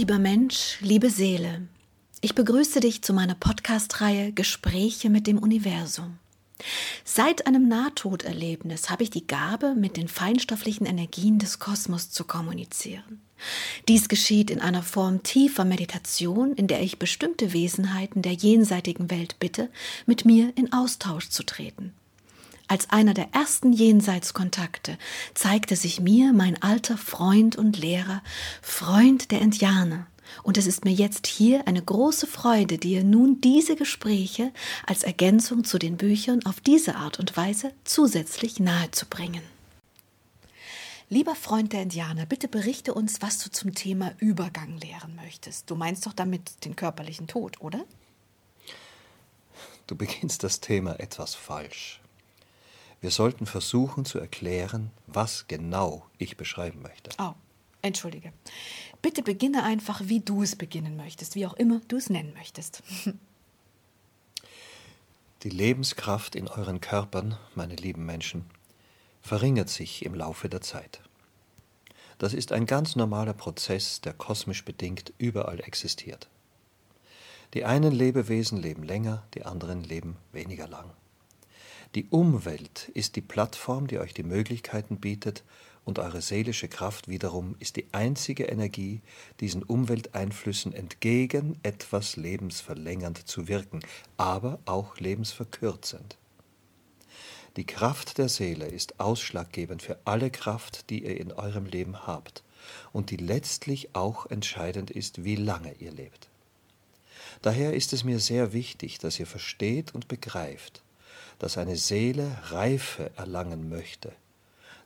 Lieber Mensch, liebe Seele, ich begrüße dich zu meiner Podcast-Reihe Gespräche mit dem Universum. Seit einem Nahtoderlebnis habe ich die Gabe, mit den feinstofflichen Energien des Kosmos zu kommunizieren. Dies geschieht in einer Form tiefer Meditation, in der ich bestimmte Wesenheiten der jenseitigen Welt bitte, mit mir in Austausch zu treten. Als einer der ersten Jenseitskontakte zeigte sich mir mein alter Freund und Lehrer, Freund der Indianer, und es ist mir jetzt hier eine große Freude, dir nun diese Gespräche als Ergänzung zu den Büchern auf diese Art und Weise zusätzlich nahezubringen. Lieber Freund der Indianer, bitte berichte uns, was du zum Thema Übergang lehren möchtest. Du meinst doch damit den körperlichen Tod, oder? Du beginnst das Thema etwas falsch. Wir sollten versuchen zu erklären, was genau ich beschreiben möchte. Oh, entschuldige. Bitte beginne einfach, wie du es beginnen möchtest, wie auch immer du es nennen möchtest. Die Lebenskraft in euren Körpern, meine lieben Menschen, verringert sich im Laufe der Zeit. Das ist ein ganz normaler Prozess, der kosmisch bedingt überall existiert. Die einen Lebewesen leben länger, die anderen leben weniger lang. Die Umwelt ist die Plattform, die euch die Möglichkeiten bietet, und eure seelische Kraft wiederum ist die einzige Energie, diesen Umwelteinflüssen entgegen etwas lebensverlängernd zu wirken, aber auch lebensverkürzend. Die Kraft der Seele ist ausschlaggebend für alle Kraft, die ihr in eurem Leben habt und die letztlich auch entscheidend ist, wie lange ihr lebt. Daher ist es mir sehr wichtig, dass ihr versteht und begreift, dass eine Seele Reife erlangen möchte,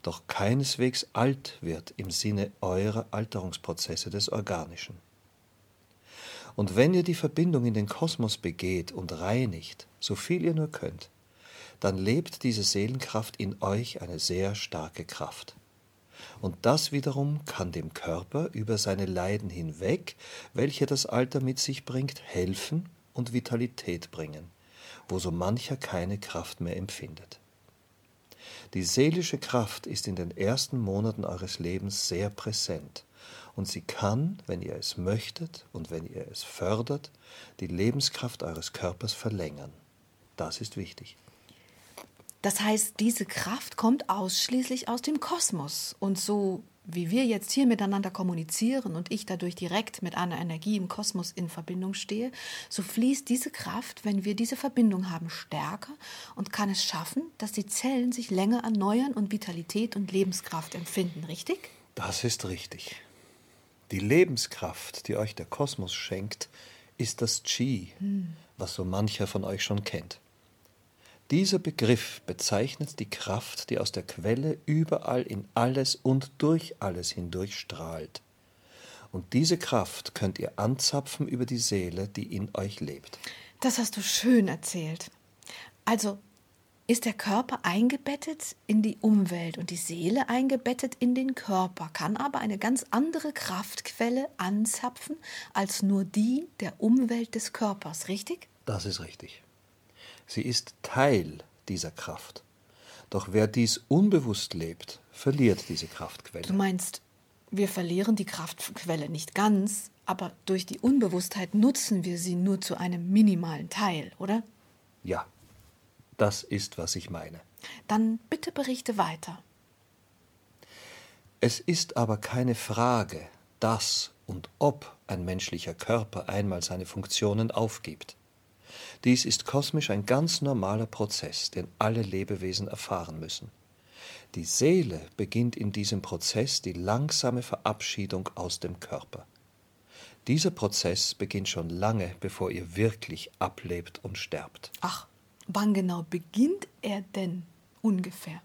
doch keineswegs alt wird im Sinne eurer Alterungsprozesse des Organischen. Und wenn ihr die Verbindung in den Kosmos begeht und reinigt, so viel ihr nur könnt, dann lebt diese Seelenkraft in euch eine sehr starke Kraft. Und das wiederum kann dem Körper über seine Leiden hinweg, welche das Alter mit sich bringt, helfen und Vitalität bringen, wo so mancher keine Kraft mehr empfindet. Die seelische Kraft ist in den ersten Monaten eures Lebens sehr präsent und sie kann, wenn ihr es möchtet und wenn ihr es fördert, die Lebenskraft eures Körpers verlängern. Das ist wichtig. Das heißt, diese Kraft kommt ausschließlich aus dem Kosmos und so wie wir jetzt hier miteinander kommunizieren und ich dadurch direkt mit einer Energie im Kosmos in Verbindung stehe, so fließt diese Kraft, wenn wir diese Verbindung haben, stärker und kann es schaffen, dass die Zellen sich länger erneuern und Vitalität und Lebenskraft empfinden, richtig? Das ist richtig. Die Lebenskraft, die euch der Kosmos schenkt, ist das Qi, hm. was so mancher von euch schon kennt. Dieser Begriff bezeichnet die Kraft, die aus der Quelle überall in alles und durch alles hindurch strahlt. Und diese Kraft könnt ihr anzapfen über die Seele, die in euch lebt. Das hast du schön erzählt. Also ist der Körper eingebettet in die Umwelt und die Seele eingebettet in den Körper, kann aber eine ganz andere Kraftquelle anzapfen als nur die der Umwelt des Körpers, richtig? Das ist richtig. Sie ist Teil dieser Kraft. Doch wer dies unbewusst lebt, verliert diese Kraftquelle. Du meinst, wir verlieren die Kraftquelle nicht ganz, aber durch die Unbewusstheit nutzen wir sie nur zu einem minimalen Teil, oder? Ja, das ist, was ich meine. Dann bitte berichte weiter. Es ist aber keine Frage, dass und ob ein menschlicher Körper einmal seine Funktionen aufgibt. Dies ist kosmisch ein ganz normaler Prozess, den alle Lebewesen erfahren müssen. Die Seele beginnt in diesem Prozess die langsame Verabschiedung aus dem Körper. Dieser Prozess beginnt schon lange, bevor ihr wirklich ablebt und sterbt. Ach, wann genau beginnt er denn ungefähr?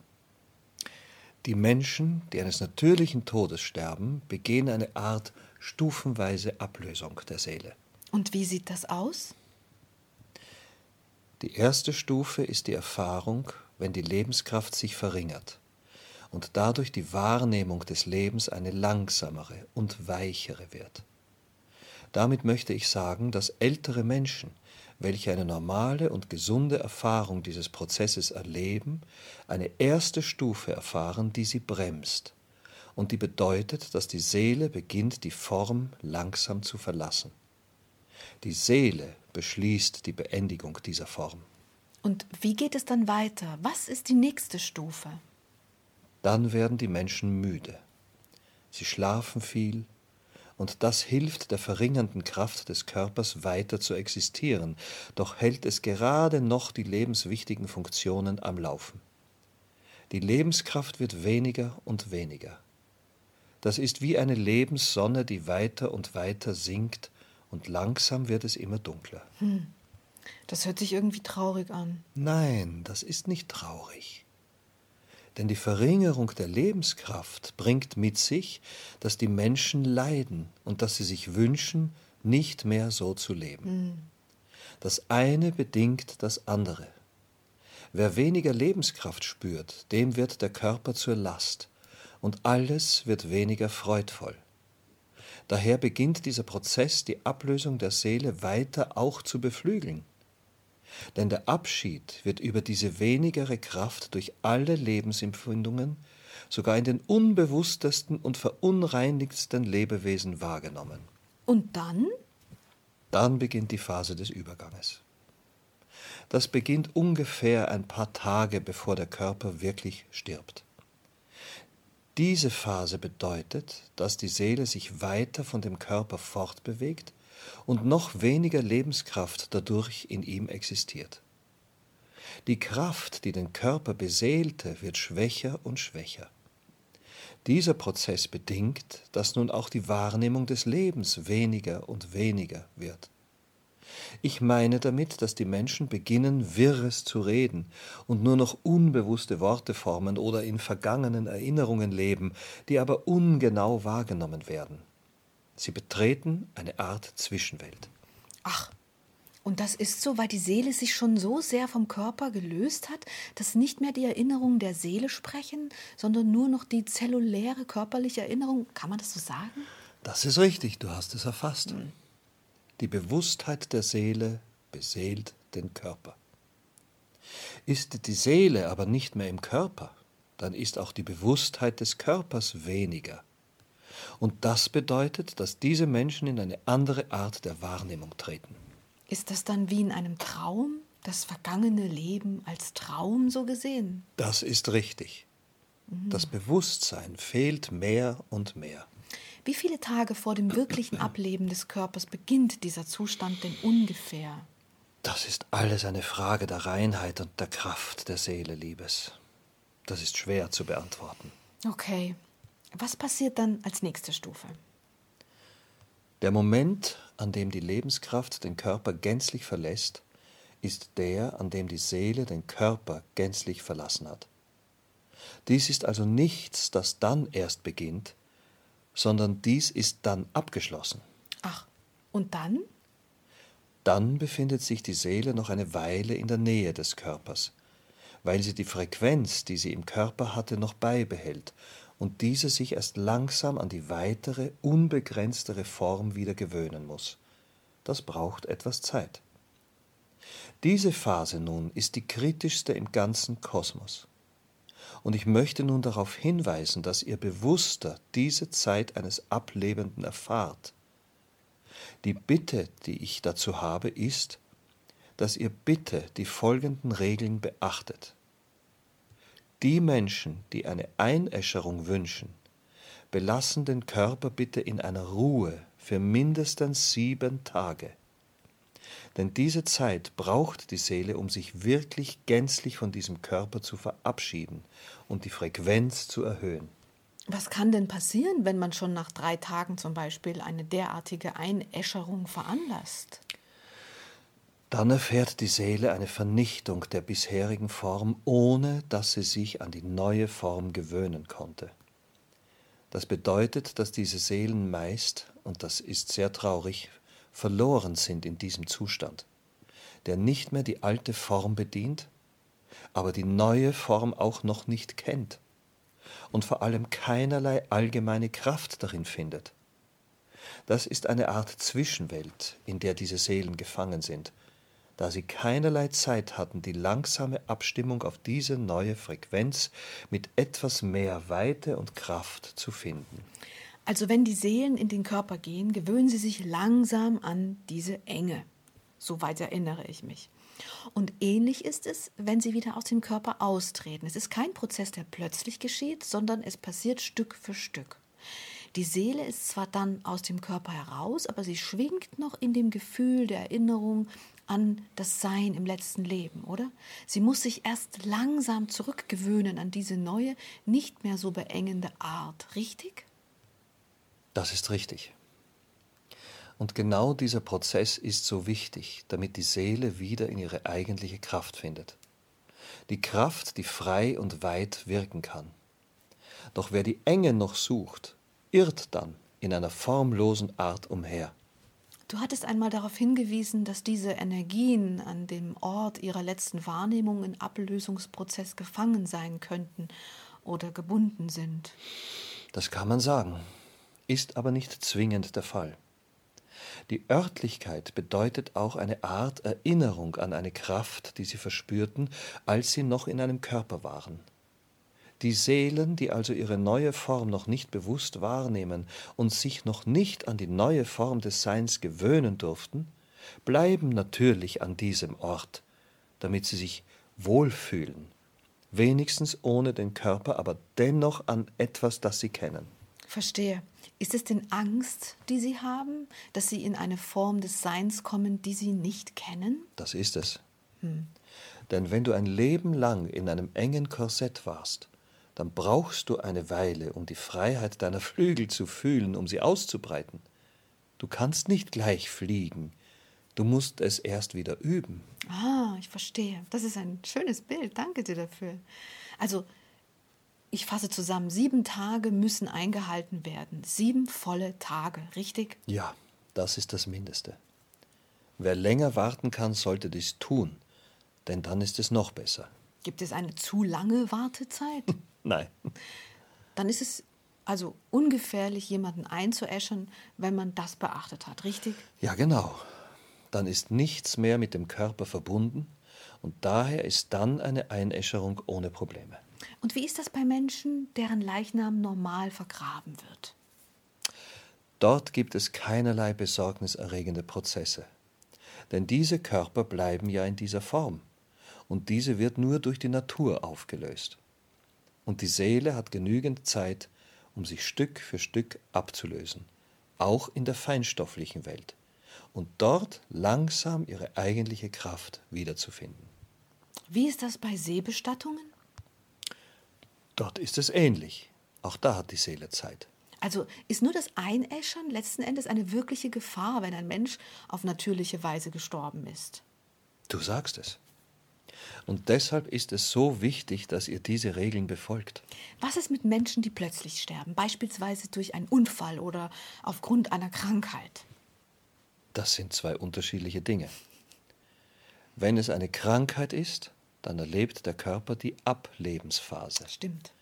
Die Menschen, die eines natürlichen Todes sterben, begehen eine Art stufenweise Ablösung der Seele. Und wie sieht das aus? Die erste Stufe ist die Erfahrung, wenn die Lebenskraft sich verringert und dadurch die Wahrnehmung des Lebens eine langsamere und weichere wird. Damit möchte ich sagen, dass ältere Menschen, welche eine normale und gesunde Erfahrung dieses Prozesses erleben, eine erste Stufe erfahren, die sie bremst und die bedeutet, dass die Seele beginnt, die Form langsam zu verlassen. Die Seele beschließt die Beendigung dieser Form. Und wie geht es dann weiter? Was ist die nächste Stufe? Dann werden die Menschen müde. Sie schlafen viel, und das hilft der verringernden Kraft des Körpers weiter zu existieren, doch hält es gerade noch die lebenswichtigen Funktionen am Laufen. Die Lebenskraft wird weniger und weniger. Das ist wie eine Lebenssonne, die weiter und weiter sinkt, und langsam wird es immer dunkler. Hm. Das hört sich irgendwie traurig an. Nein, das ist nicht traurig. Denn die Verringerung der Lebenskraft bringt mit sich, dass die Menschen leiden und dass sie sich wünschen, nicht mehr so zu leben. Hm. Das eine bedingt das andere. Wer weniger Lebenskraft spürt, dem wird der Körper zur Last, und alles wird weniger freudvoll. Daher beginnt dieser Prozess, die Ablösung der Seele weiter auch zu beflügeln. Denn der Abschied wird über diese wenigere Kraft durch alle Lebensempfindungen, sogar in den unbewusstesten und verunreinigtsten Lebewesen wahrgenommen. Und dann? Dann beginnt die Phase des Überganges. Das beginnt ungefähr ein paar Tage bevor der Körper wirklich stirbt. Diese Phase bedeutet, dass die Seele sich weiter von dem Körper fortbewegt und noch weniger Lebenskraft dadurch in ihm existiert. Die Kraft, die den Körper beseelte, wird schwächer und schwächer. Dieser Prozess bedingt, dass nun auch die Wahrnehmung des Lebens weniger und weniger wird. Ich meine damit, dass die Menschen beginnen, Wirres zu reden und nur noch unbewusste Worte formen oder in vergangenen Erinnerungen leben, die aber ungenau wahrgenommen werden. Sie betreten eine Art Zwischenwelt. Ach, und das ist so, weil die Seele sich schon so sehr vom Körper gelöst hat, dass nicht mehr die Erinnerungen der Seele sprechen, sondern nur noch die zelluläre körperliche Erinnerung. Kann man das so sagen? Das ist richtig, du hast es erfasst. Mhm. Die Bewusstheit der Seele beseelt den Körper. Ist die Seele aber nicht mehr im Körper, dann ist auch die Bewusstheit des Körpers weniger. Und das bedeutet, dass diese Menschen in eine andere Art der Wahrnehmung treten. Ist das dann wie in einem Traum, das vergangene Leben als Traum so gesehen? Das ist richtig. Mhm. Das Bewusstsein fehlt mehr und mehr. Wie viele Tage vor dem wirklichen Ableben des Körpers beginnt dieser Zustand denn ungefähr? Das ist alles eine Frage der Reinheit und der Kraft der Seele, Liebes. Das ist schwer zu beantworten. Okay. Was passiert dann als nächste Stufe? Der Moment, an dem die Lebenskraft den Körper gänzlich verlässt, ist der, an dem die Seele den Körper gänzlich verlassen hat. Dies ist also nichts, das dann erst beginnt, sondern dies ist dann abgeschlossen. Ach, und dann? Dann befindet sich die Seele noch eine Weile in der Nähe des Körpers, weil sie die Frequenz, die sie im Körper hatte, noch beibehält und diese sich erst langsam an die weitere, unbegrenztere Form wieder gewöhnen muss. Das braucht etwas Zeit. Diese Phase nun ist die kritischste im ganzen Kosmos. Und ich möchte nun darauf hinweisen, dass ihr bewusster diese Zeit eines Ablebenden erfahrt. Die Bitte, die ich dazu habe, ist, dass ihr bitte die folgenden Regeln beachtet. Die Menschen, die eine Einäscherung wünschen, belassen den Körper bitte in einer Ruhe für mindestens sieben Tage. Denn diese Zeit braucht die Seele, um sich wirklich gänzlich von diesem Körper zu verabschieden und die Frequenz zu erhöhen. Was kann denn passieren, wenn man schon nach drei Tagen zum Beispiel eine derartige Einäscherung veranlasst? Dann erfährt die Seele eine Vernichtung der bisherigen Form, ohne dass sie sich an die neue Form gewöhnen konnte. Das bedeutet, dass diese Seelen meist, und das ist sehr traurig, verloren sind in diesem Zustand, der nicht mehr die alte Form bedient, aber die neue Form auch noch nicht kennt und vor allem keinerlei allgemeine Kraft darin findet. Das ist eine Art Zwischenwelt, in der diese Seelen gefangen sind, da sie keinerlei Zeit hatten, die langsame Abstimmung auf diese neue Frequenz mit etwas mehr Weite und Kraft zu finden. Also wenn die Seelen in den Körper gehen, gewöhnen sie sich langsam an diese Enge. Soweit erinnere ich mich. Und ähnlich ist es, wenn sie wieder aus dem Körper austreten. Es ist kein Prozess, der plötzlich geschieht, sondern es passiert Stück für Stück. Die Seele ist zwar dann aus dem Körper heraus, aber sie schwingt noch in dem Gefühl der Erinnerung an das Sein im letzten Leben, oder? Sie muss sich erst langsam zurückgewöhnen an diese neue, nicht mehr so beengende Art, richtig? Das ist richtig. Und genau dieser Prozess ist so wichtig, damit die Seele wieder in ihre eigentliche Kraft findet. Die Kraft, die frei und weit wirken kann. Doch wer die Enge noch sucht, irrt dann in einer formlosen Art umher. Du hattest einmal darauf hingewiesen, dass diese Energien an dem Ort ihrer letzten Wahrnehmung im Ablösungsprozess gefangen sein könnten oder gebunden sind. Das kann man sagen, ist aber nicht zwingend der Fall. Die Örtlichkeit bedeutet auch eine Art Erinnerung an eine Kraft, die sie verspürten, als sie noch in einem Körper waren. Die Seelen, die also ihre neue Form noch nicht bewusst wahrnehmen und sich noch nicht an die neue Form des Seins gewöhnen durften, bleiben natürlich an diesem Ort, damit sie sich wohlfühlen, wenigstens ohne den Körper, aber dennoch an etwas, das sie kennen. Verstehe. Ist es denn Angst, die Sie haben, dass Sie in eine Form des Seins kommen, die Sie nicht kennen? Das ist es. Hm. Denn wenn du ein Leben lang in einem engen Korsett warst, dann brauchst du eine Weile, um die Freiheit deiner Flügel zu fühlen, um sie auszubreiten. Du kannst nicht gleich fliegen, du musst es erst wieder üben. Ah, ich verstehe. Das ist ein schönes Bild. Danke dir dafür. Also ich fasse zusammen, sieben Tage müssen eingehalten werden. Sieben volle Tage, richtig? Ja, das ist das Mindeste. Wer länger warten kann, sollte dies tun, denn dann ist es noch besser. Gibt es eine zu lange Wartezeit? Nein. Dann ist es also ungefährlich, jemanden einzuäschern, wenn man das beachtet hat, richtig? Ja, genau. Dann ist nichts mehr mit dem Körper verbunden und daher ist dann eine Einäscherung ohne Probleme. Und wie ist das bei Menschen, deren Leichnam normal vergraben wird? Dort gibt es keinerlei besorgniserregende Prozesse. Denn diese Körper bleiben ja in dieser Form. Und diese wird nur durch die Natur aufgelöst. Und die Seele hat genügend Zeit, um sich Stück für Stück abzulösen, auch in der feinstofflichen Welt, und dort langsam ihre eigentliche Kraft wiederzufinden. Wie ist das bei Seebestattungen? Dort ist es ähnlich. Auch da hat die Seele Zeit. Also ist nur das Einäschern letzten Endes eine wirkliche Gefahr, wenn ein Mensch auf natürliche Weise gestorben ist. Du sagst es. Und deshalb ist es so wichtig, dass ihr diese Regeln befolgt. Was ist mit Menschen, die plötzlich sterben, beispielsweise durch einen Unfall oder aufgrund einer Krankheit? Das sind zwei unterschiedliche Dinge. Wenn es eine Krankheit ist, dann erlebt der Körper die Ablebensphase. Stimmt.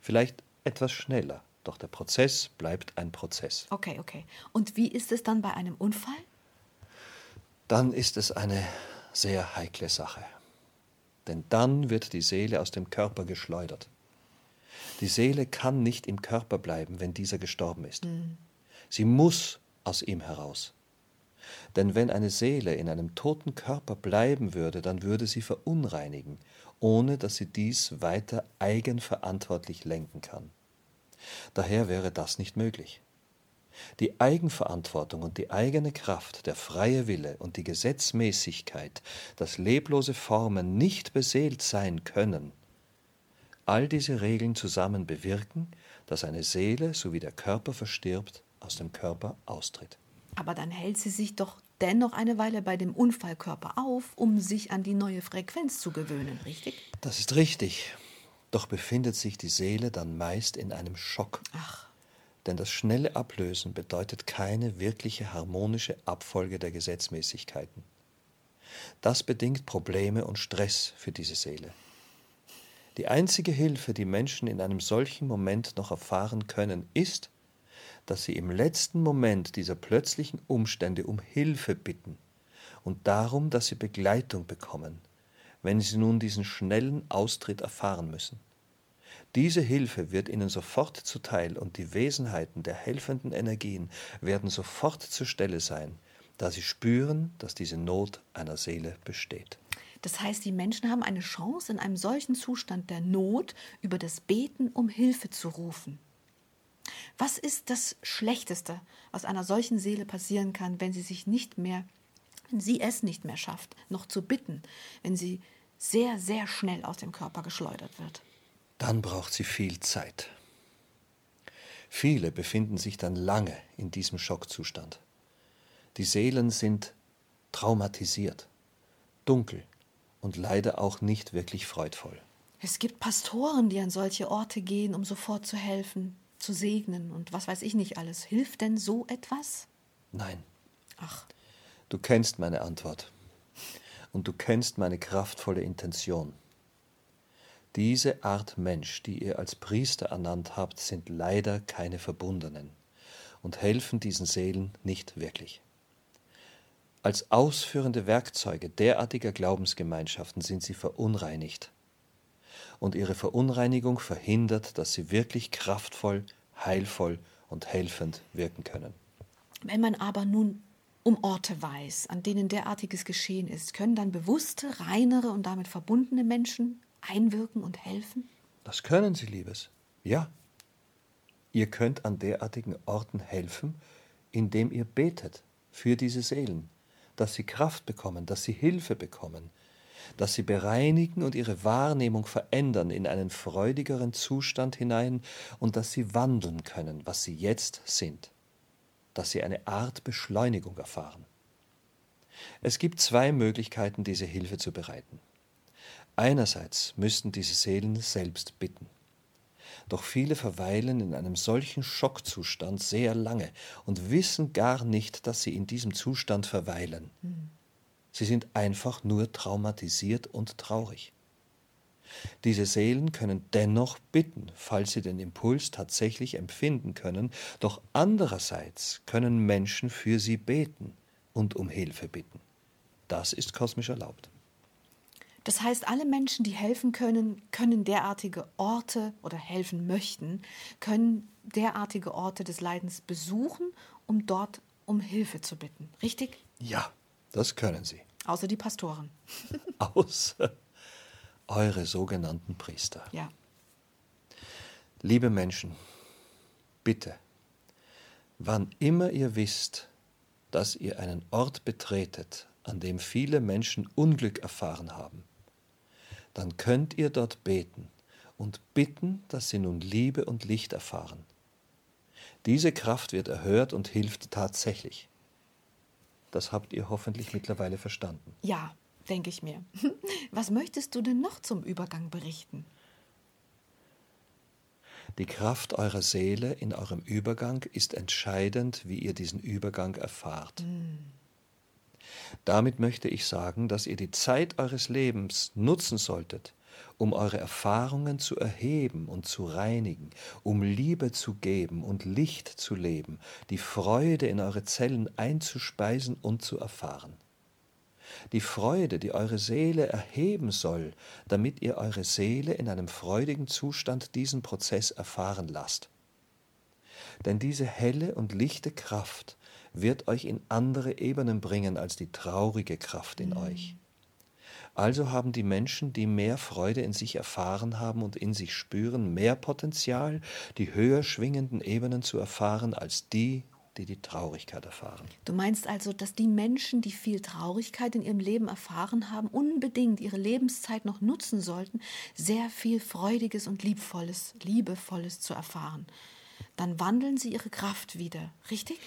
Vielleicht etwas schneller, doch der Prozess bleibt ein Prozess. Okay, okay. Und wie ist es dann bei einem Unfall? Dann ist es eine sehr heikle Sache. Denn dann wird die Seele aus dem Körper geschleudert. Die Seele kann nicht im Körper bleiben, wenn dieser gestorben ist. Mhm. Sie muss aus ihm heraus. Denn wenn eine Seele in einem toten Körper bleiben würde, dann würde sie verunreinigen, ohne dass sie dies weiter eigenverantwortlich lenken kann. Daher wäre das nicht möglich. Die Eigenverantwortung und die eigene Kraft, der freie Wille und die Gesetzmäßigkeit, dass leblose Formen nicht beseelt sein können, all diese Regeln zusammen bewirken, dass eine Seele, so wie der Körper verstirbt, aus dem Körper austritt. Aber dann hält sie sich doch dennoch eine Weile bei dem Unfallkörper auf, um sich an die neue Frequenz zu gewöhnen, richtig? Das ist richtig. Doch befindet sich die Seele dann meist in einem Schock. Ach. Denn das schnelle Ablösen bedeutet keine wirkliche harmonische Abfolge der Gesetzmäßigkeiten. Das bedingt Probleme und Stress für diese Seele. Die einzige Hilfe, die Menschen in einem solchen Moment noch erfahren können, ist, dass sie im letzten Moment dieser plötzlichen Umstände um Hilfe bitten und darum, dass sie Begleitung bekommen, wenn sie nun diesen schnellen Austritt erfahren müssen. Diese Hilfe wird ihnen sofort zuteil und die Wesenheiten der helfenden Energien werden sofort zur Stelle sein, da sie spüren, dass diese Not einer Seele besteht. Das heißt, die Menschen haben eine Chance, in einem solchen Zustand der Not über das Beten um Hilfe zu rufen. Was ist das Schlechteste, was einer solchen Seele passieren kann, wenn sie sich nicht mehr, wenn sie es nicht mehr schafft, noch zu bitten, wenn sie sehr, sehr schnell aus dem Körper geschleudert wird? Dann braucht sie viel Zeit. Viele befinden sich dann lange in diesem Schockzustand. Die Seelen sind traumatisiert, dunkel und leider auch nicht wirklich freudvoll. Es gibt Pastoren, die an solche Orte gehen, um sofort zu helfen, zu segnen und was weiß ich nicht alles. Hilft denn so etwas? Nein. Ach. Du kennst meine Antwort. Und du kennst meine kraftvolle Intention. Diese Art Mensch, die ihr als Priester ernannt habt, sind leider keine Verbundenen und helfen diesen Seelen nicht wirklich. Als ausführende Werkzeuge derartiger Glaubensgemeinschaften sind sie verunreinigt. Und ihre Verunreinigung verhindert, dass sie wirklich kraftvoll, heilvoll und helfend wirken können. Wenn man aber nun um Orte weiß, an denen derartiges geschehen ist, können dann bewusste, reinere und damit verbundene Menschen einwirken und helfen? Das können sie, Liebes. Ja. Ihr könnt an derartigen Orten helfen, indem ihr betet für diese Seelen, dass sie Kraft bekommen, dass sie Hilfe bekommen, dass sie bereinigen und ihre Wahrnehmung verändern in einen freudigeren Zustand hinein und dass sie wandeln können, was sie jetzt sind, dass sie eine Art Beschleunigung erfahren. Es gibt zwei Möglichkeiten, diese Hilfe zu bereiten. Einerseits müssten diese Seelen selbst bitten. Doch viele verweilen in einem solchen Schockzustand sehr lange und wissen gar nicht, dass sie in diesem Zustand verweilen. Sie sind einfach nur traumatisiert und traurig. Diese Seelen können dennoch bitten, falls sie den Impuls tatsächlich empfinden können, doch andererseits können Menschen für sie beten und um Hilfe bitten. Das ist kosmisch erlaubt. Das heißt, alle Menschen, die helfen können, können derartige Orte oder helfen möchten, können derartige Orte des Leidens besuchen, um dort um Hilfe zu bitten. Richtig? Ja, das können sie. Außer die Pastoren. Außer eure sogenannten Priester. Ja. Liebe Menschen, bitte, wann immer ihr wisst, dass ihr einen Ort betretet, an dem viele Menschen Unglück erfahren haben, dann könnt ihr dort beten und bitten, dass sie nun Liebe und Licht erfahren. Diese Kraft wird erhört und hilft tatsächlich. Das habt ihr hoffentlich mittlerweile verstanden. Ja, denke ich mir. Was möchtest du denn noch zum Übergang berichten? Die Kraft eurer Seele in eurem Übergang ist entscheidend, wie ihr diesen Übergang erfahrt. Mm. Damit möchte ich sagen, dass ihr die Zeit eures Lebens nutzen solltet, um eure Erfahrungen zu erheben und zu reinigen, um Liebe zu geben und Licht zu leben, die Freude in eure Zellen einzuspeisen und zu erfahren. Die Freude, die eure Seele erheben soll, damit ihr eure Seele in einem freudigen Zustand diesen Prozess erfahren lasst. Denn diese helle und lichte Kraft wird euch in andere Ebenen bringen als die traurige Kraft in mhm. euch. Also haben die Menschen, die mehr Freude in sich erfahren haben und in sich spüren, mehr Potenzial, die höher schwingenden Ebenen zu erfahren, als die, die die Traurigkeit erfahren. Du meinst also, dass die Menschen, die viel Traurigkeit in ihrem Leben erfahren haben, unbedingt ihre Lebenszeit noch nutzen sollten, sehr viel Freudiges und Liebvolles, Liebevolles zu erfahren. Dann wandeln sie ihre Kraft wieder, richtig?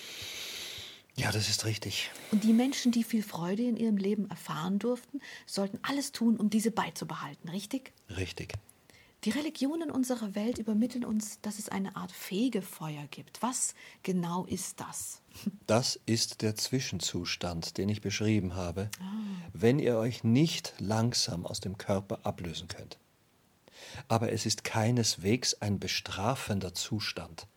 Ja, das ist richtig. Und die Menschen, die viel Freude in ihrem Leben erfahren durften, sollten alles tun, um diese beizubehalten, richtig? Richtig. Die Religionen unserer Welt übermitteln uns, dass es eine Art Fegefeuer gibt. Was genau ist das? Das ist der Zwischenzustand, den ich beschrieben habe, ah. wenn ihr euch nicht langsam aus dem Körper ablösen könnt. Aber es ist keineswegs ein bestrafender Zustand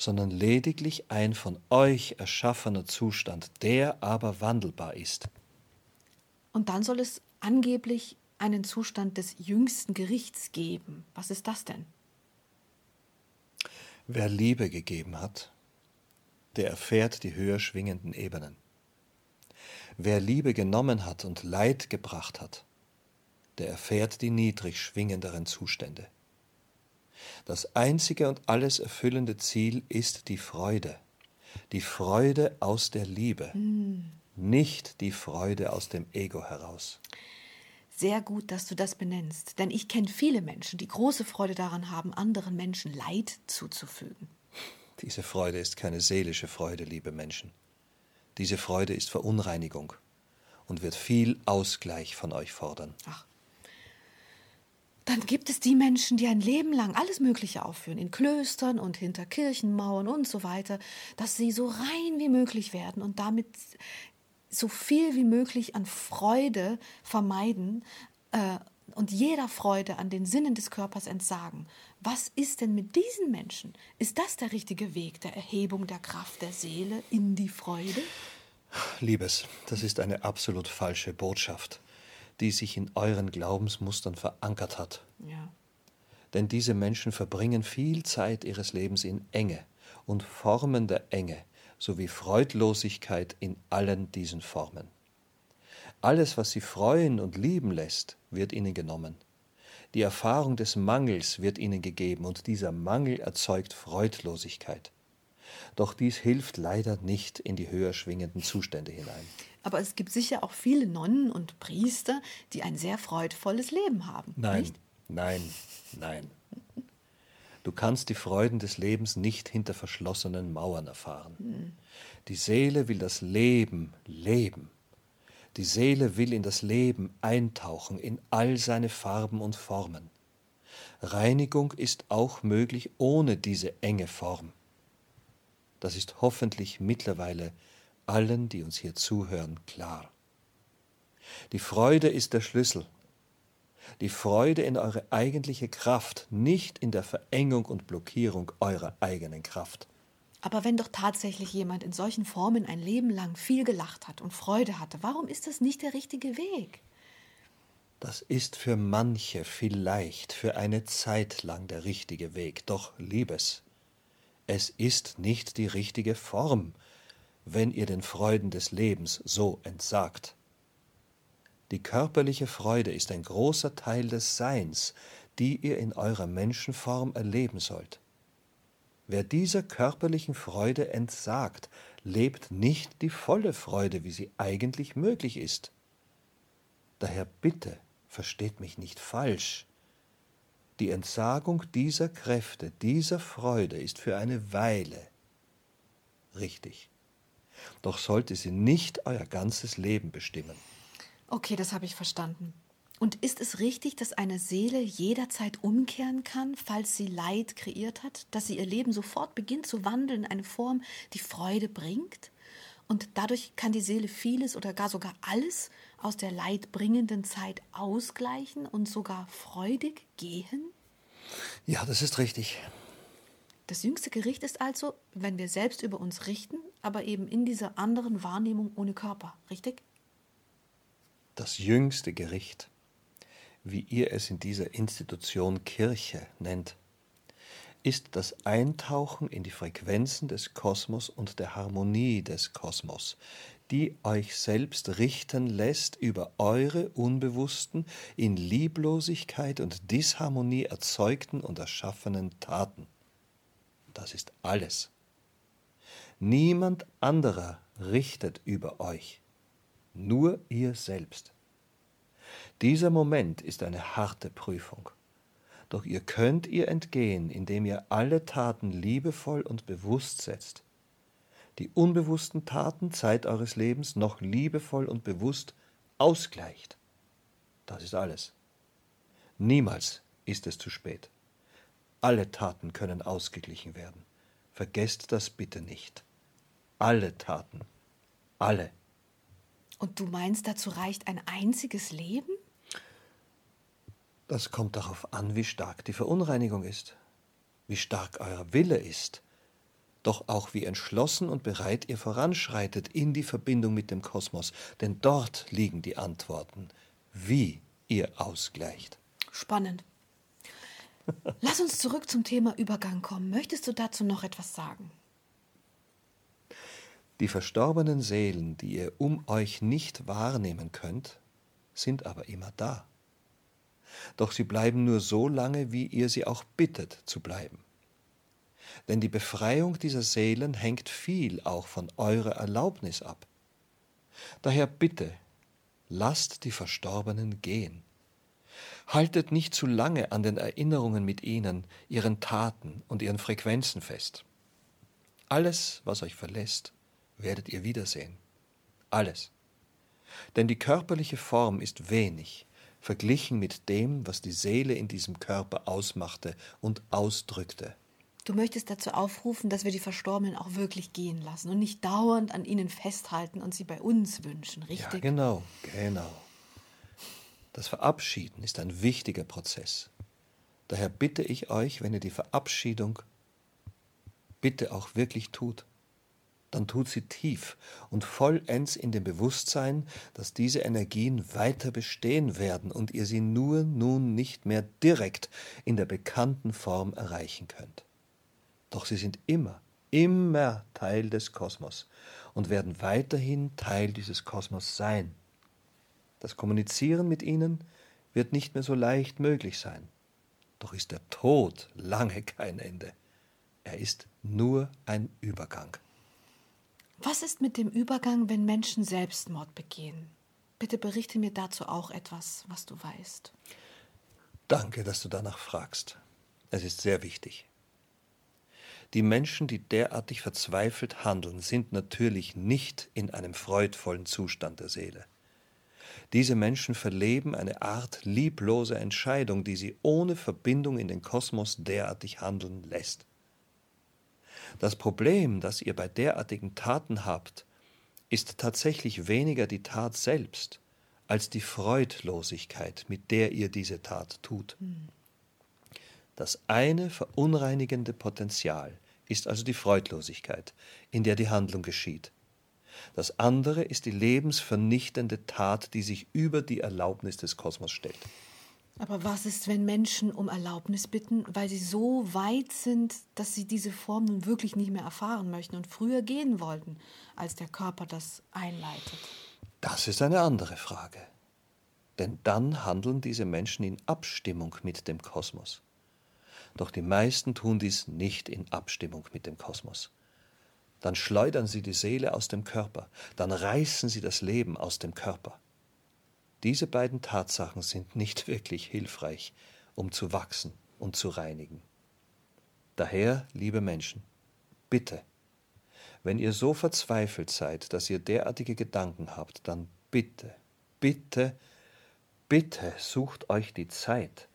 sondern lediglich ein von euch erschaffener Zustand, der aber wandelbar ist. Und dann soll es angeblich einen Zustand des jüngsten Gerichts geben. Was ist das denn? Wer Liebe gegeben hat, der erfährt die höher schwingenden Ebenen. Wer Liebe genommen hat und Leid gebracht hat, der erfährt die niedrig schwingenderen Zustände. Das einzige und alles erfüllende Ziel ist die Freude, die Freude aus der Liebe, mm. nicht die Freude aus dem Ego heraus. Sehr gut, dass du das benennst, denn ich kenne viele Menschen, die große Freude daran haben, anderen Menschen Leid zuzufügen. Diese Freude ist keine seelische Freude, liebe Menschen. Diese Freude ist Verunreinigung und wird viel Ausgleich von euch fordern. Ach. Dann gibt es die Menschen, die ein Leben lang alles Mögliche aufführen, in Klöstern und hinter Kirchenmauern und so weiter, dass sie so rein wie möglich werden und damit so viel wie möglich an Freude vermeiden äh, und jeder Freude an den Sinnen des Körpers entsagen. Was ist denn mit diesen Menschen? Ist das der richtige Weg der Erhebung der Kraft der Seele in die Freude? Liebes, das ist eine absolut falsche Botschaft, die sich in euren Glaubensmustern verankert hat. Ja. Denn diese Menschen verbringen viel Zeit ihres Lebens in Enge und Formen der Enge sowie Freudlosigkeit in allen diesen Formen. Alles, was sie freuen und lieben lässt, wird ihnen genommen. Die Erfahrung des Mangels wird ihnen gegeben und dieser Mangel erzeugt Freudlosigkeit. Doch dies hilft leider nicht in die höher schwingenden Zustände hinein. Aber es gibt sicher auch viele Nonnen und Priester, die ein sehr freudvolles Leben haben. Nein, nicht? nein, nein. Du kannst die Freuden des Lebens nicht hinter verschlossenen Mauern erfahren. Hm. Die Seele will das Leben leben. Die Seele will in das Leben eintauchen, in all seine Farben und Formen. Reinigung ist auch möglich ohne diese enge Form. Das ist hoffentlich mittlerweile allen, die uns hier zuhören, klar. Die Freude ist der Schlüssel. Die Freude in eure eigentliche Kraft, nicht in der Verengung und Blockierung eurer eigenen Kraft. Aber wenn doch tatsächlich jemand in solchen Formen ein Leben lang viel gelacht hat und Freude hatte, warum ist das nicht der richtige Weg? Das ist für manche vielleicht für eine Zeit lang der richtige Weg, doch Liebes, es ist nicht die richtige Form, wenn ihr den Freuden des Lebens so entsagt. Die körperliche Freude ist ein großer Teil des Seins, die ihr in eurer Menschenform erleben sollt. Wer dieser körperlichen Freude entsagt, lebt nicht die volle Freude, wie sie eigentlich möglich ist. Daher bitte, versteht mich nicht falsch. Die Entsagung dieser Kräfte, dieser Freude ist für eine Weile richtig. Doch sollte sie nicht euer ganzes Leben bestimmen. Okay, das habe ich verstanden. Und ist es richtig, dass eine Seele jederzeit umkehren kann, falls sie Leid kreiert hat, dass sie ihr Leben sofort beginnt zu wandeln in eine Form, die Freude bringt? Und dadurch kann die Seele vieles oder gar sogar alles aus der leidbringenden Zeit ausgleichen und sogar freudig gehen? Ja, das ist richtig. Das jüngste Gericht ist also, wenn wir selbst über uns richten, aber eben in dieser anderen Wahrnehmung ohne Körper, richtig? Das jüngste Gericht wie ihr es in dieser Institution Kirche nennt, ist das Eintauchen in die Frequenzen des Kosmos und der Harmonie des Kosmos, die euch selbst richten lässt über eure unbewussten, in Lieblosigkeit und Disharmonie erzeugten und erschaffenen Taten. Das ist alles. Niemand anderer richtet über euch, nur ihr selbst. Dieser Moment ist eine harte Prüfung. Doch ihr könnt ihr entgehen, indem ihr alle Taten liebevoll und bewusst setzt. Die unbewussten Taten Zeit eures Lebens noch liebevoll und bewusst ausgleicht. Das ist alles. Niemals ist es zu spät. Alle Taten können ausgeglichen werden. Vergesst das bitte nicht. Alle Taten. Alle. Und du meinst, dazu reicht ein einziges Leben? Das kommt darauf an, wie stark die Verunreinigung ist, wie stark euer Wille ist, doch auch wie entschlossen und bereit ihr voranschreitet in die Verbindung mit dem Kosmos, denn dort liegen die Antworten, wie ihr ausgleicht. Spannend. Lass uns zurück zum Thema Übergang kommen. Möchtest du dazu noch etwas sagen? Die verstorbenen Seelen, die ihr um euch nicht wahrnehmen könnt, sind aber immer da. Doch sie bleiben nur so lange, wie ihr sie auch bittet zu bleiben. Denn die Befreiung dieser Seelen hängt viel auch von eurer Erlaubnis ab. Daher bitte, lasst die Verstorbenen gehen. Haltet nicht zu lange an den Erinnerungen mit ihnen, ihren Taten und ihren Frequenzen fest. Alles, was euch verlässt, werdet ihr wiedersehen. Alles. Denn die körperliche Form ist wenig, verglichen mit dem, was die Seele in diesem Körper ausmachte und ausdrückte. Du möchtest dazu aufrufen, dass wir die Verstorbenen auch wirklich gehen lassen und nicht dauernd an ihnen festhalten und sie bei uns wünschen, richtig? Ja, genau, genau. Das Verabschieden ist ein wichtiger Prozess. Daher bitte ich euch, wenn ihr die Verabschiedung bitte auch wirklich tut, dann tut sie tief und vollends in dem Bewusstsein, dass diese Energien weiter bestehen werden und ihr sie nur nun nicht mehr direkt in der bekannten Form erreichen könnt. Doch sie sind immer, immer Teil des Kosmos und werden weiterhin Teil dieses Kosmos sein. Das Kommunizieren mit ihnen wird nicht mehr so leicht möglich sein. Doch ist der Tod lange kein Ende. Er ist nur ein Übergang. Was ist mit dem Übergang, wenn Menschen Selbstmord begehen? Bitte berichte mir dazu auch etwas, was du weißt. Danke, dass du danach fragst. Es ist sehr wichtig. Die Menschen, die derartig verzweifelt handeln, sind natürlich nicht in einem freudvollen Zustand der Seele. Diese Menschen verleben eine Art lieblose Entscheidung, die sie ohne Verbindung in den Kosmos derartig handeln lässt. Das Problem, das ihr bei derartigen Taten habt, ist tatsächlich weniger die Tat selbst, als die Freudlosigkeit, mit der ihr diese Tat tut. Das eine verunreinigende Potenzial ist also die Freudlosigkeit, in der die Handlung geschieht. Das andere ist die lebensvernichtende Tat, die sich über die Erlaubnis des Kosmos stellt. Aber was ist, wenn Menschen um Erlaubnis bitten, weil sie so weit sind, dass sie diese Form nun wirklich nicht mehr erfahren möchten und früher gehen wollten, als der Körper das einleitet? Das ist eine andere Frage. Denn dann handeln diese Menschen in Abstimmung mit dem Kosmos. Doch die meisten tun dies nicht in Abstimmung mit dem Kosmos. Dann schleudern sie die Seele aus dem Körper, dann reißen sie das Leben aus dem Körper. Diese beiden Tatsachen sind nicht wirklich hilfreich, um zu wachsen und zu reinigen. Daher, liebe Menschen, bitte, wenn ihr so verzweifelt seid, dass ihr derartige Gedanken habt, dann bitte, bitte, bitte sucht euch die Zeit,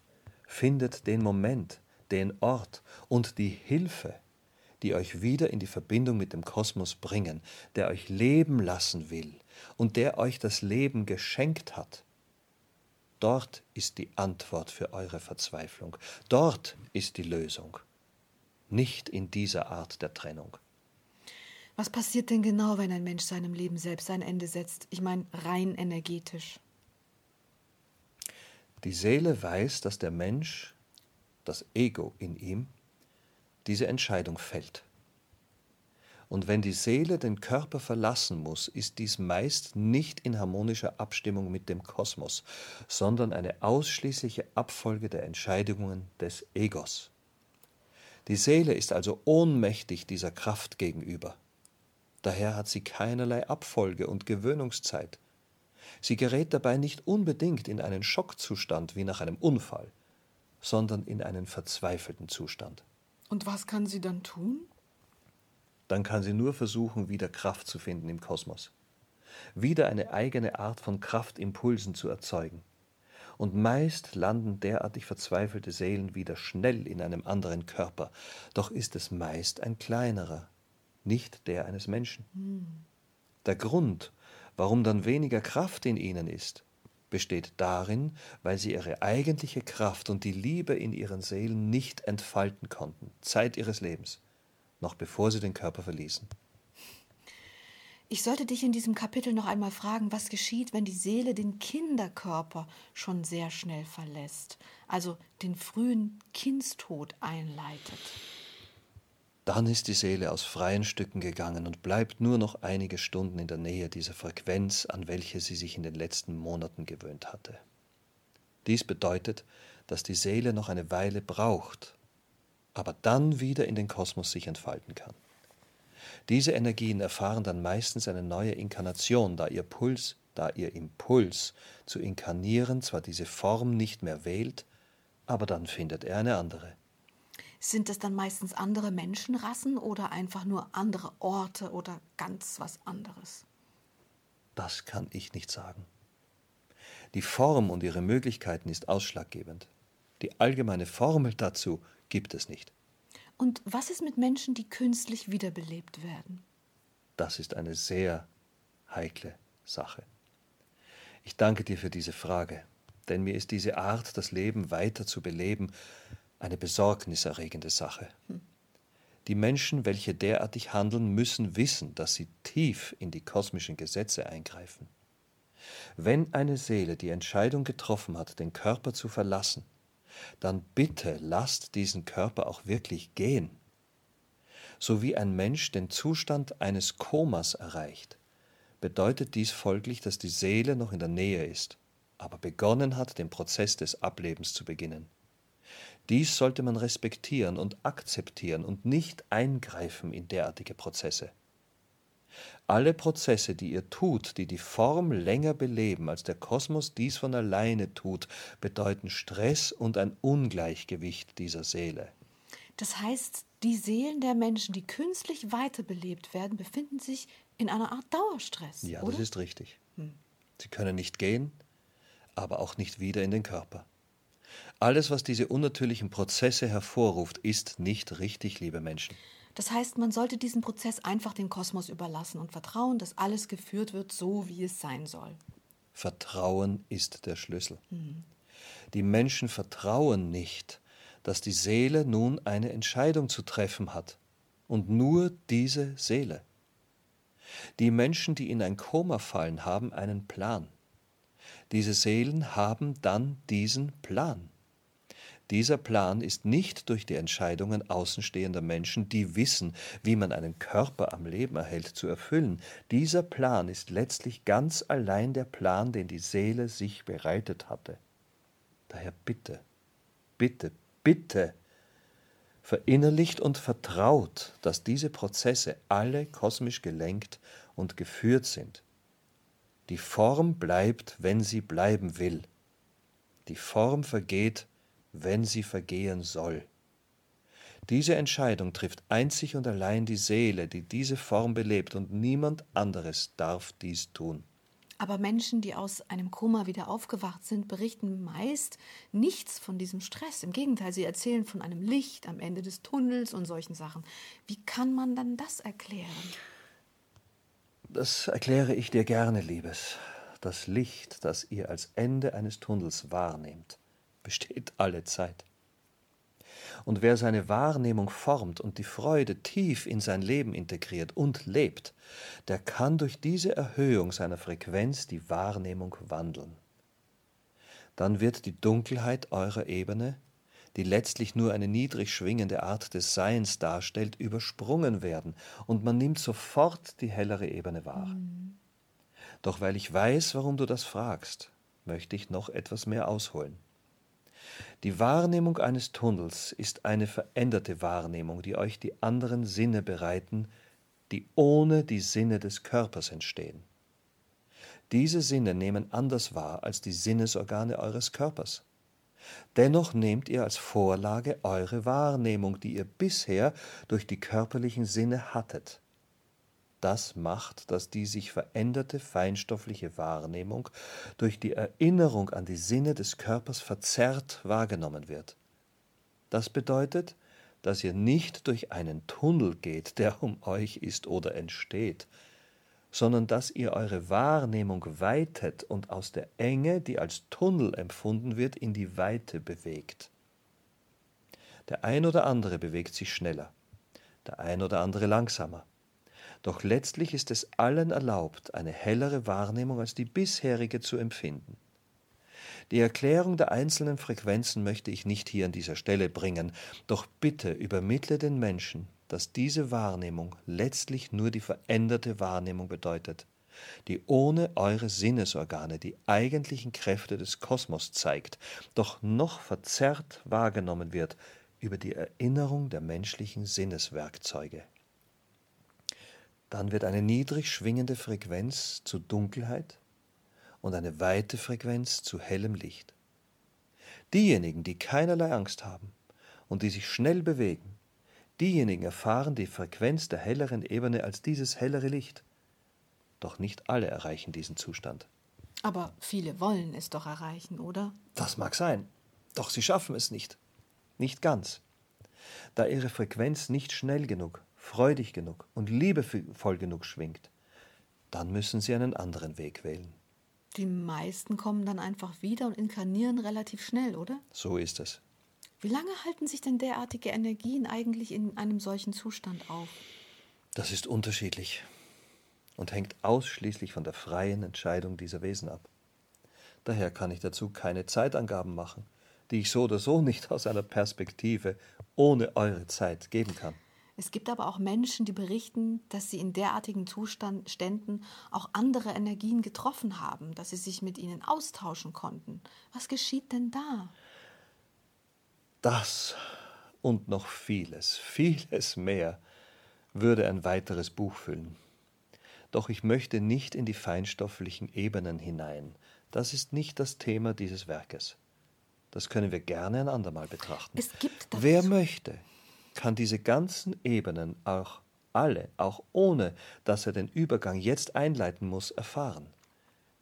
findet den Moment, den Ort und die Hilfe, die euch wieder in die Verbindung mit dem Kosmos bringen, der euch leben lassen will, und der euch das Leben geschenkt hat. Dort ist die Antwort für eure Verzweiflung. Dort ist die Lösung. Nicht in dieser Art der Trennung. Was passiert denn genau, wenn ein Mensch seinem Leben selbst ein Ende setzt? Ich meine rein energetisch. Die Seele weiß, dass der Mensch, das Ego in ihm, diese Entscheidung fällt. Und wenn die Seele den Körper verlassen muss, ist dies meist nicht in harmonischer Abstimmung mit dem Kosmos, sondern eine ausschließliche Abfolge der Entscheidungen des Egos. Die Seele ist also ohnmächtig dieser Kraft gegenüber. Daher hat sie keinerlei Abfolge und Gewöhnungszeit. Sie gerät dabei nicht unbedingt in einen Schockzustand wie nach einem Unfall, sondern in einen verzweifelten Zustand. Und was kann sie dann tun? dann kann sie nur versuchen, wieder Kraft zu finden im Kosmos. Wieder eine eigene Art von Kraftimpulsen zu erzeugen. Und meist landen derartig verzweifelte Seelen wieder schnell in einem anderen Körper, doch ist es meist ein kleinerer, nicht der eines Menschen. Hm. Der Grund, warum dann weniger Kraft in ihnen ist, besteht darin, weil sie ihre eigentliche Kraft und die Liebe in ihren Seelen nicht entfalten konnten, Zeit ihres Lebens noch bevor sie den Körper verließen. Ich sollte dich in diesem Kapitel noch einmal fragen, was geschieht, wenn die Seele den Kinderkörper schon sehr schnell verlässt, also den frühen Kindstod einleitet. Dann ist die Seele aus freien Stücken gegangen und bleibt nur noch einige Stunden in der Nähe dieser Frequenz, an welche sie sich in den letzten Monaten gewöhnt hatte. Dies bedeutet, dass die Seele noch eine Weile braucht, aber dann wieder in den Kosmos sich entfalten kann. Diese Energien erfahren dann meistens eine neue Inkarnation, da ihr Puls, da ihr Impuls zu inkarnieren zwar diese Form nicht mehr wählt, aber dann findet er eine andere. Sind es dann meistens andere Menschenrassen oder einfach nur andere Orte oder ganz was anderes? Das kann ich nicht sagen. Die Form und ihre Möglichkeiten ist ausschlaggebend. Die allgemeine Formel dazu gibt es nicht. Und was ist mit Menschen, die künstlich wiederbelebt werden? Das ist eine sehr heikle Sache. Ich danke dir für diese Frage, denn mir ist diese Art, das Leben weiter zu beleben, eine besorgniserregende Sache. Hm. Die Menschen, welche derartig handeln, müssen wissen, dass sie tief in die kosmischen Gesetze eingreifen. Wenn eine Seele die Entscheidung getroffen hat, den Körper zu verlassen, dann bitte lasst diesen Körper auch wirklich gehen. So wie ein Mensch den Zustand eines Komas erreicht, bedeutet dies folglich, dass die Seele noch in der Nähe ist, aber begonnen hat, den Prozess des Ablebens zu beginnen. Dies sollte man respektieren und akzeptieren und nicht eingreifen in derartige Prozesse. Alle Prozesse, die ihr tut, die die Form länger beleben, als der Kosmos dies von alleine tut, bedeuten Stress und ein Ungleichgewicht dieser Seele. Das heißt, die Seelen der Menschen, die künstlich weiterbelebt werden, befinden sich in einer Art Dauerstress. Ja, oder? das ist richtig. Hm. Sie können nicht gehen, aber auch nicht wieder in den Körper. Alles, was diese unnatürlichen Prozesse hervorruft, ist nicht richtig, liebe Menschen. Das heißt, man sollte diesen Prozess einfach dem Kosmos überlassen und vertrauen, dass alles geführt wird, so wie es sein soll. Vertrauen ist der Schlüssel. Mhm. Die Menschen vertrauen nicht, dass die Seele nun eine Entscheidung zu treffen hat. Und nur diese Seele. Die Menschen, die in ein Koma fallen, haben einen Plan. Diese Seelen haben dann diesen Plan. Dieser Plan ist nicht durch die Entscheidungen außenstehender Menschen, die wissen, wie man einen Körper am Leben erhält, zu erfüllen. Dieser Plan ist letztlich ganz allein der Plan, den die Seele sich bereitet hatte. Daher bitte, bitte, bitte, verinnerlicht und vertraut, dass diese Prozesse alle kosmisch gelenkt und geführt sind. Die Form bleibt, wenn sie bleiben will. Die Form vergeht, wenn sie vergehen soll. Diese Entscheidung trifft einzig und allein die Seele, die diese Form belebt, und niemand anderes darf dies tun. Aber Menschen, die aus einem Koma wieder aufgewacht sind, berichten meist nichts von diesem Stress. Im Gegenteil, sie erzählen von einem Licht am Ende des Tunnels und solchen Sachen. Wie kann man dann das erklären? Das erkläre ich dir gerne, Liebes. Das Licht, das ihr als Ende eines Tunnels wahrnehmt, besteht alle Zeit. Und wer seine Wahrnehmung formt und die Freude tief in sein Leben integriert und lebt, der kann durch diese Erhöhung seiner Frequenz die Wahrnehmung wandeln. Dann wird die Dunkelheit eurer Ebene, die letztlich nur eine niedrig schwingende Art des Seins darstellt, übersprungen werden, und man nimmt sofort die hellere Ebene wahr. Mhm. Doch weil ich weiß, warum du das fragst, möchte ich noch etwas mehr ausholen. Die Wahrnehmung eines Tunnels ist eine veränderte Wahrnehmung, die euch die anderen Sinne bereiten, die ohne die Sinne des Körpers entstehen. Diese Sinne nehmen anders wahr als die Sinnesorgane eures Körpers. Dennoch nehmt ihr als Vorlage eure Wahrnehmung, die ihr bisher durch die körperlichen Sinne hattet das macht, dass die sich veränderte feinstoffliche Wahrnehmung durch die Erinnerung an die Sinne des Körpers verzerrt wahrgenommen wird. Das bedeutet, dass ihr nicht durch einen Tunnel geht, der um euch ist oder entsteht, sondern dass ihr eure Wahrnehmung weitet und aus der Enge, die als Tunnel empfunden wird, in die Weite bewegt. Der ein oder andere bewegt sich schneller, der ein oder andere langsamer. Doch letztlich ist es allen erlaubt, eine hellere Wahrnehmung als die bisherige zu empfinden. Die Erklärung der einzelnen Frequenzen möchte ich nicht hier an dieser Stelle bringen, doch bitte übermittle den Menschen, dass diese Wahrnehmung letztlich nur die veränderte Wahrnehmung bedeutet, die ohne eure Sinnesorgane die eigentlichen Kräfte des Kosmos zeigt, doch noch verzerrt wahrgenommen wird über die Erinnerung der menschlichen Sinneswerkzeuge. Dann wird eine niedrig schwingende Frequenz zu Dunkelheit und eine weite Frequenz zu hellem Licht. Diejenigen, die keinerlei Angst haben und die sich schnell bewegen, diejenigen erfahren die Frequenz der helleren Ebene als dieses hellere Licht. Doch nicht alle erreichen diesen Zustand. Aber viele wollen es doch erreichen, oder? Das mag sein, doch sie schaffen es nicht. Nicht ganz. Da ihre Frequenz nicht schnell genug, freudig genug und liebevoll genug schwingt, dann müssen sie einen anderen Weg wählen. Die meisten kommen dann einfach wieder und inkarnieren relativ schnell, oder? So ist es. Wie lange halten sich denn derartige Energien eigentlich in einem solchen Zustand auf? Das ist unterschiedlich und hängt ausschließlich von der freien Entscheidung dieser Wesen ab. Daher kann ich dazu keine Zeitangaben machen, die ich so oder so nicht aus einer Perspektive ohne eure Zeit geben kann. Es gibt aber auch Menschen, die berichten, dass sie in derartigen Zuständen auch andere Energien getroffen haben, dass sie sich mit ihnen austauschen konnten. Was geschieht denn da? Das und noch vieles, vieles mehr würde ein weiteres Buch füllen. Doch ich möchte nicht in die feinstofflichen Ebenen hinein. Das ist nicht das Thema dieses Werkes. Das können wir gerne ein andermal betrachten. Es gibt. Wer möchte, kann diese ganzen Ebenen auch alle, auch ohne dass er den Übergang jetzt einleiten muss, erfahren.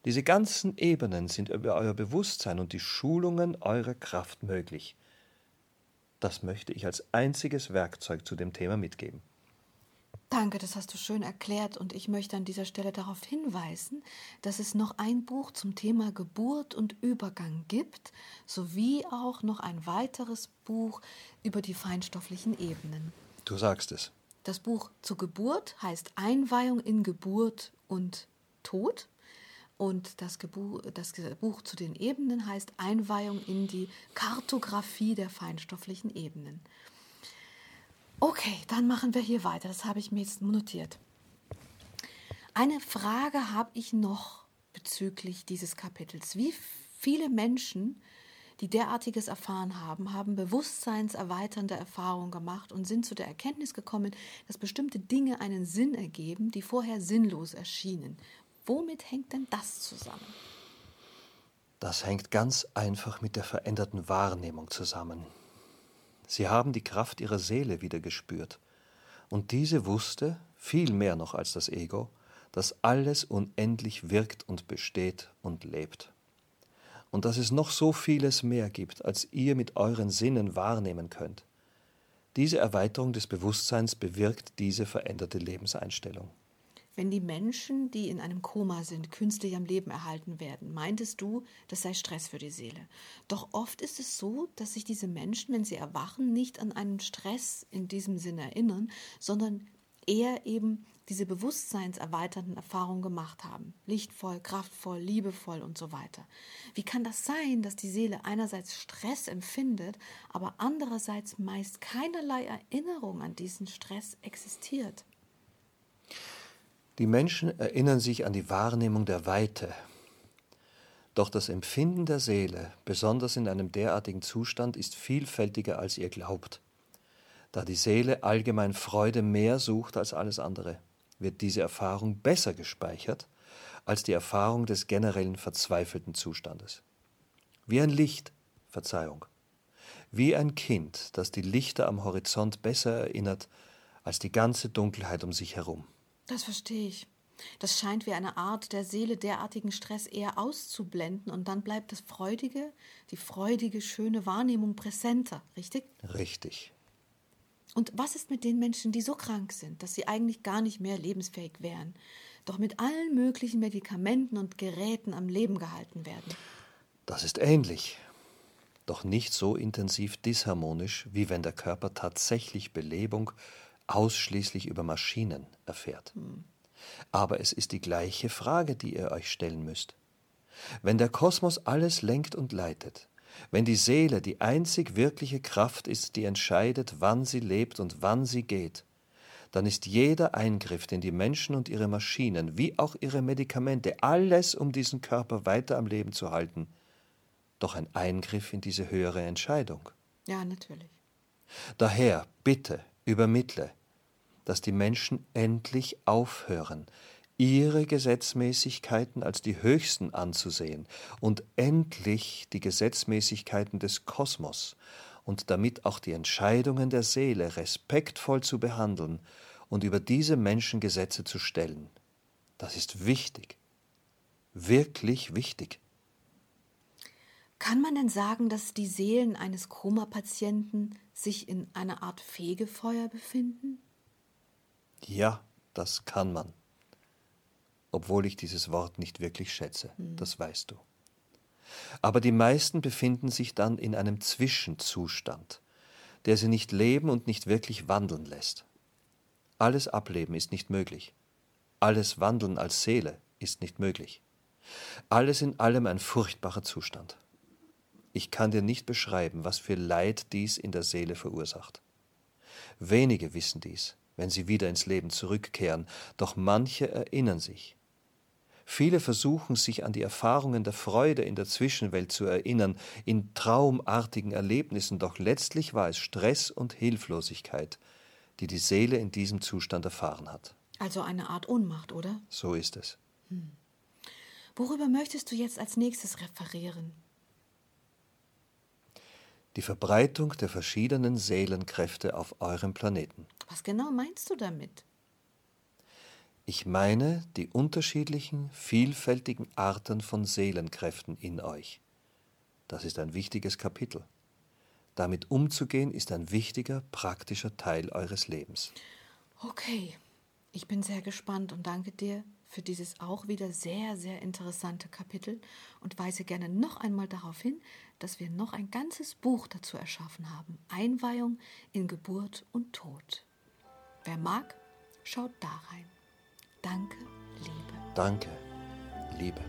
Diese ganzen Ebenen sind über euer Bewusstsein und die Schulungen eurer Kraft möglich. Das möchte ich als einziges Werkzeug zu dem Thema mitgeben. Danke, das hast du schön erklärt und ich möchte an dieser Stelle darauf hinweisen, dass es noch ein Buch zum Thema Geburt und Übergang gibt, sowie auch noch ein weiteres Buch über die feinstofflichen Ebenen. Du sagst es. Das Buch zur Geburt heißt Einweihung in Geburt und Tod und das, Gebu das Buch zu den Ebenen heißt Einweihung in die Kartographie der feinstofflichen Ebenen. Okay, dann machen wir hier weiter. Das habe ich mir jetzt notiert. Eine Frage habe ich noch bezüglich dieses Kapitels. Wie viele Menschen, die derartiges erfahren haben, haben bewusstseinserweiternde Erfahrungen gemacht und sind zu der Erkenntnis gekommen, dass bestimmte Dinge einen Sinn ergeben, die vorher sinnlos erschienen. Womit hängt denn das zusammen? Das hängt ganz einfach mit der veränderten Wahrnehmung zusammen. Sie haben die Kraft ihrer Seele wieder gespürt. Und diese wusste, viel mehr noch als das Ego, dass alles unendlich wirkt und besteht und lebt. Und dass es noch so vieles mehr gibt, als ihr mit euren Sinnen wahrnehmen könnt. Diese Erweiterung des Bewusstseins bewirkt diese veränderte Lebenseinstellung. Wenn die Menschen, die in einem Koma sind, künstlich am Leben erhalten werden, meintest du, das sei Stress für die Seele. Doch oft ist es so, dass sich diese Menschen, wenn sie erwachen, nicht an einen Stress in diesem Sinne erinnern, sondern eher eben diese bewusstseinserweiternden Erfahrungen gemacht haben. Lichtvoll, kraftvoll, liebevoll und so weiter. Wie kann das sein, dass die Seele einerseits Stress empfindet, aber andererseits meist keinerlei Erinnerung an diesen Stress existiert? Die Menschen erinnern sich an die Wahrnehmung der Weite. Doch das Empfinden der Seele, besonders in einem derartigen Zustand, ist vielfältiger, als ihr glaubt. Da die Seele allgemein Freude mehr sucht als alles andere, wird diese Erfahrung besser gespeichert als die Erfahrung des generellen verzweifelten Zustandes. Wie ein Licht, Verzeihung, wie ein Kind, das die Lichter am Horizont besser erinnert als die ganze Dunkelheit um sich herum. Das verstehe ich. Das scheint wie eine Art der Seele derartigen Stress eher auszublenden und dann bleibt das Freudige, die freudige, schöne Wahrnehmung präsenter, richtig? Richtig. Und was ist mit den Menschen, die so krank sind, dass sie eigentlich gar nicht mehr lebensfähig wären, doch mit allen möglichen Medikamenten und Geräten am Leben gehalten werden? Das ist ähnlich, doch nicht so intensiv disharmonisch, wie wenn der Körper tatsächlich Belebung, ausschließlich über Maschinen erfährt. Aber es ist die gleiche Frage, die ihr euch stellen müsst. Wenn der Kosmos alles lenkt und leitet, wenn die Seele die einzig wirkliche Kraft ist, die entscheidet, wann sie lebt und wann sie geht, dann ist jeder Eingriff, den die Menschen und ihre Maschinen, wie auch ihre Medikamente, alles, um diesen Körper weiter am Leben zu halten, doch ein Eingriff in diese höhere Entscheidung. Ja, natürlich. Daher bitte übermittle, dass die Menschen endlich aufhören, ihre Gesetzmäßigkeiten als die höchsten anzusehen und endlich die Gesetzmäßigkeiten des Kosmos und damit auch die Entscheidungen der Seele respektvoll zu behandeln und über diese Menschengesetze zu stellen. Das ist wichtig, wirklich wichtig. Kann man denn sagen, dass die Seelen eines Koma-Patienten sich in einer Art Fegefeuer befinden? Ja, das kann man. Obwohl ich dieses Wort nicht wirklich schätze, hm. das weißt du. Aber die meisten befinden sich dann in einem Zwischenzustand, der sie nicht leben und nicht wirklich wandeln lässt. Alles Ableben ist nicht möglich. Alles Wandeln als Seele ist nicht möglich. Alles in allem ein furchtbarer Zustand. Ich kann dir nicht beschreiben, was für Leid dies in der Seele verursacht. Wenige wissen dies, wenn sie wieder ins Leben zurückkehren, doch manche erinnern sich, Viele versuchen sich an die Erfahrungen der Freude in der Zwischenwelt zu erinnern, in traumartigen Erlebnissen, doch letztlich war es Stress und Hilflosigkeit, die die Seele in diesem Zustand erfahren hat. Also eine Art Ohnmacht, oder? So ist es. Hm. Worüber möchtest du jetzt als nächstes referieren? Die Verbreitung der verschiedenen Seelenkräfte auf eurem Planeten. Was genau meinst du damit? Ich meine die unterschiedlichen, vielfältigen Arten von Seelenkräften in euch. Das ist ein wichtiges Kapitel. Damit umzugehen ist ein wichtiger, praktischer Teil eures Lebens. Okay, ich bin sehr gespannt und danke dir für dieses auch wieder sehr, sehr interessante Kapitel und weise gerne noch einmal darauf hin, dass wir noch ein ganzes Buch dazu erschaffen haben. Einweihung in Geburt und Tod. Wer mag, schaut da rein. Danke, Liebe. Danke, Liebe.